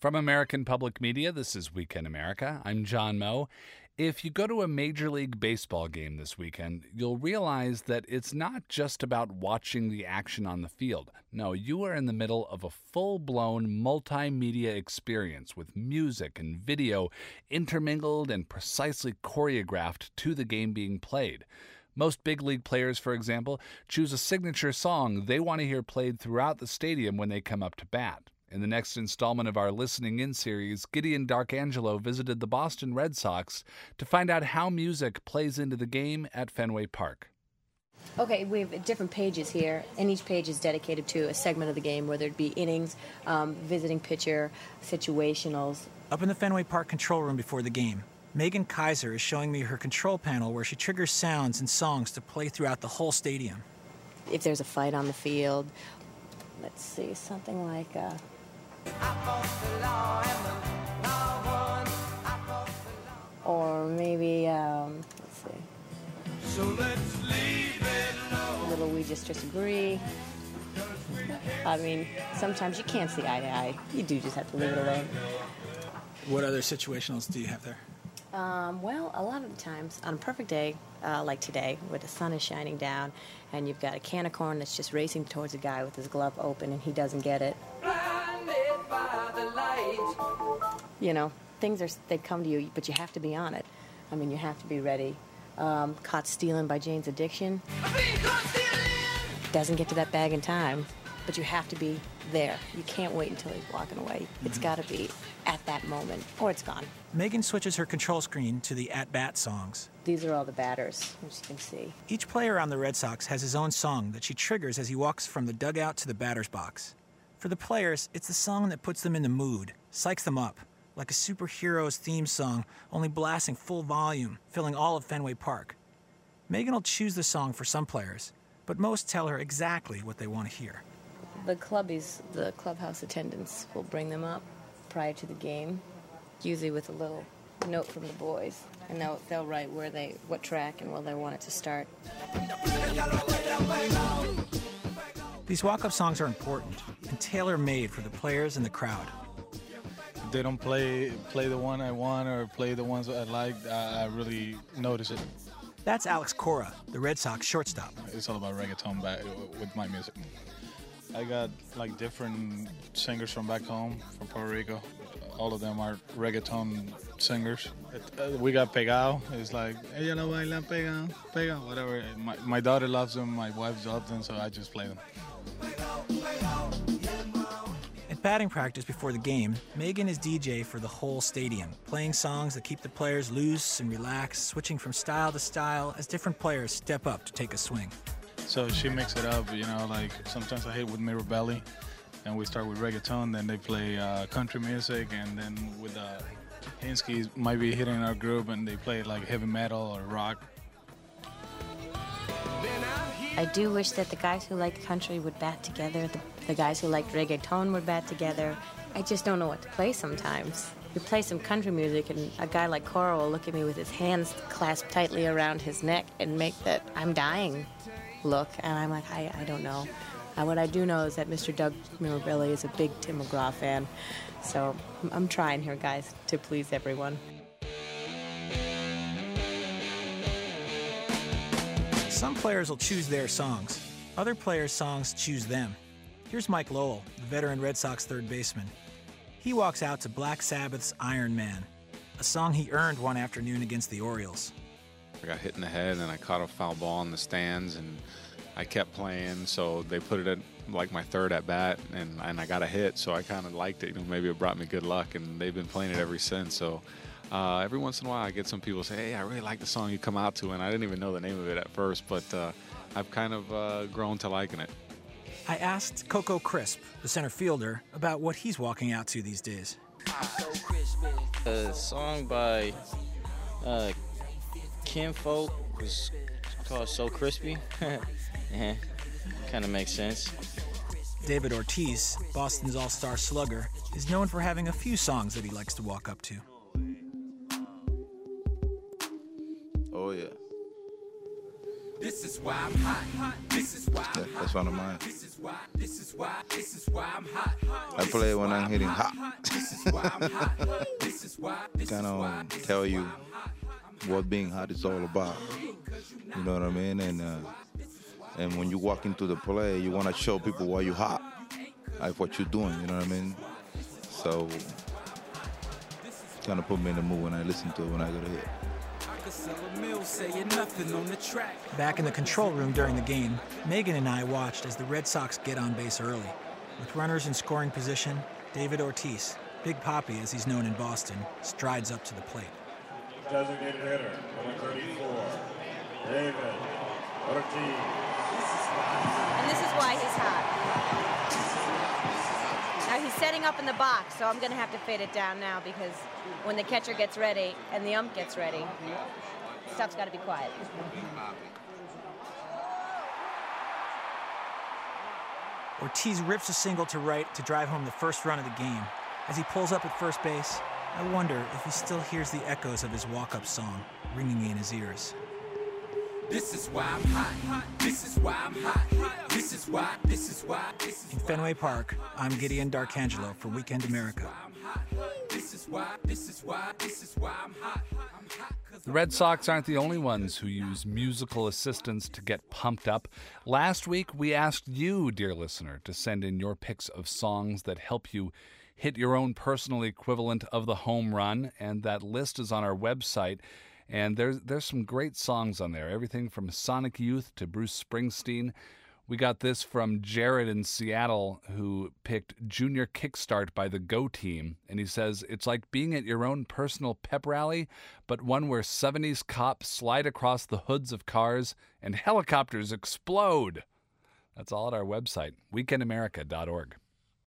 From American Public Media, this is Weekend America. I'm John Moe. If you go to a Major League Baseball game this weekend, you'll realize that it's not just about watching the action on the field. No, you are in the middle of a full blown multimedia experience with music and video intermingled and precisely choreographed to the game being played. Most big league players, for example, choose a signature song they want to hear played throughout the stadium when they come up to bat. In the next installment of our Listening In series, Gideon Darkangelo visited the Boston Red Sox to find out how music plays into the game at Fenway Park. Okay, we have different pages here, and each page is dedicated to a segment of the game, whether it be innings, um, visiting pitcher, situationals. Up in the Fenway Park control room before the game, Megan Kaiser is showing me her control panel where she triggers sounds and songs to play throughout the whole stadium. If there's a fight on the field, let's see, something like. Uh, or maybe, um, let's see. So let's leave it Little We Just Disagree. I mean, sometimes you can't see eye to eye. You do just have to leave it alone. What other situationals do you have there? Um, well, a lot of the times, on a perfect day, uh, like today, where the sun is shining down, and you've got a can of corn that's just racing towards a guy with his glove open, and he doesn't get it. You know, things are they come to you, but you have to be on it. I mean, you have to be ready. Um, caught stealing by Jane's addiction. Doesn't get to that bag in time, but you have to be there. You can't wait until he's walking away. Mm-hmm. It's got to be at that moment, or it's gone. Megan switches her control screen to the at bat songs. These are all the batters, as you can see. Each player on the Red Sox has his own song that she triggers as he walks from the dugout to the batter's box. For the players, it's the song that puts them in the mood, psychs them up, like a superhero's theme song, only blasting full volume, filling all of Fenway Park. Megan will choose the song for some players, but most tell her exactly what they want to hear. The clubbies, the clubhouse attendants, will bring them up prior to the game, usually with a little note from the boys, and they'll, they'll write where they, what track and where they want it to start. These walk-up songs are important and tailor-made for the players and the crowd they don't play play the one I want or play the ones I like, I, I really notice it. That's Alex Cora, the Red Sox shortstop. It's all about reggaeton back with my music. I got like different singers from back home, from Puerto Rico. All of them are reggaeton singers. Uh, we got Pegao. It's like, ella lo baila pegao, pegao, whatever. My, my daughter loves them, my wife loves them, so I just play them. At batting practice before the game, Megan is DJ for the whole stadium, playing songs that keep the players loose and relaxed, switching from style to style as different players step up to take a swing. So she mixes it up, you know, like sometimes I hit with Mirror Belly, and we start with reggaeton, then they play uh, country music, and then with uh, Hinsky might be hitting our group, and they play like heavy metal or rock. I do wish that the guys who like country would bat together, the, the guys who like reggaeton would bat together. I just don't know what to play sometimes. We play some country music, and a guy like Cora will look at me with his hands clasped tightly around his neck and make that I'm dying look, and I'm like, I, I don't know. Uh, what I do know is that Mr. Doug Mirabelli is a big Tim McGraw fan, so I'm trying here, guys, to please everyone. Some players will choose their songs. Other players' songs choose them. Here's Mike Lowell, the veteran Red Sox third baseman. He walks out to Black Sabbath's Iron Man, a song he earned one afternoon against the Orioles. I got hit in the head and I caught a foul ball in the stands and I kept playing, so they put it at like my third at bat and, and I got a hit, so I kind of liked it. You know, maybe it brought me good luck, and they've been playing it ever since. So uh, every once in a while, I get some people say, "Hey, I really like the song you come out to," and I didn't even know the name of it at first, but uh, I've kind of uh, grown to liking it. I asked Coco Crisp, the center fielder, about what he's walking out to these days. A song by uh, Kinfolk was called "So Crispy." yeah, kind of makes sense. David Ortiz, Boston's all-star slugger, is known for having a few songs that he likes to walk up to. Oh yeah. This is why I'm hot. This is why I'm That's one of mine. This is why. This is why. This is why I'm hot. I play when I'm hitting hot. kind of tell you what being hot is all about. You know what I mean? And uh, and when you walk into the play, you want to show people why you hot, like what you're doing. You know what I mean? So it's kind of put me in the mood when I listen to it when I go to hit. Back in the control room during the game, Megan and I watched as the Red Sox get on base early. With runners in scoring position, David Ortiz, Big Poppy as he's known in Boston, strides up to the plate. Designated hitter, number 34, David Ortiz. Setting up in the box, so I'm going to have to fade it down now because when the catcher gets ready and the ump gets ready, stuff's got to be quiet. Ortiz rips a single to right to drive home the first run of the game. As he pulls up at first base, I wonder if he still hears the echoes of his walk up song ringing in his ears. This is why I'm hot. This is why I'm hot. This is why. This is why. This is In Fenway Park, I'm Gideon Darcangelo for Weekend America. This is why. This is why. This is why I'm hot. I'm hot 'cause The Red Sox aren't the only ones who use musical assistance to get pumped up. Last week, we asked you, dear listener, to send in your picks of songs that help you hit your own personal equivalent of the home run, and that list is on our website. And there's there's some great songs on there, everything from Sonic Youth to Bruce Springsteen. We got this from Jared in Seattle, who picked Junior Kickstart by the Go Team. And he says, It's like being at your own personal pep rally, but one where 70s cops slide across the hoods of cars and helicopters explode. That's all at our website, weekendamerica.org.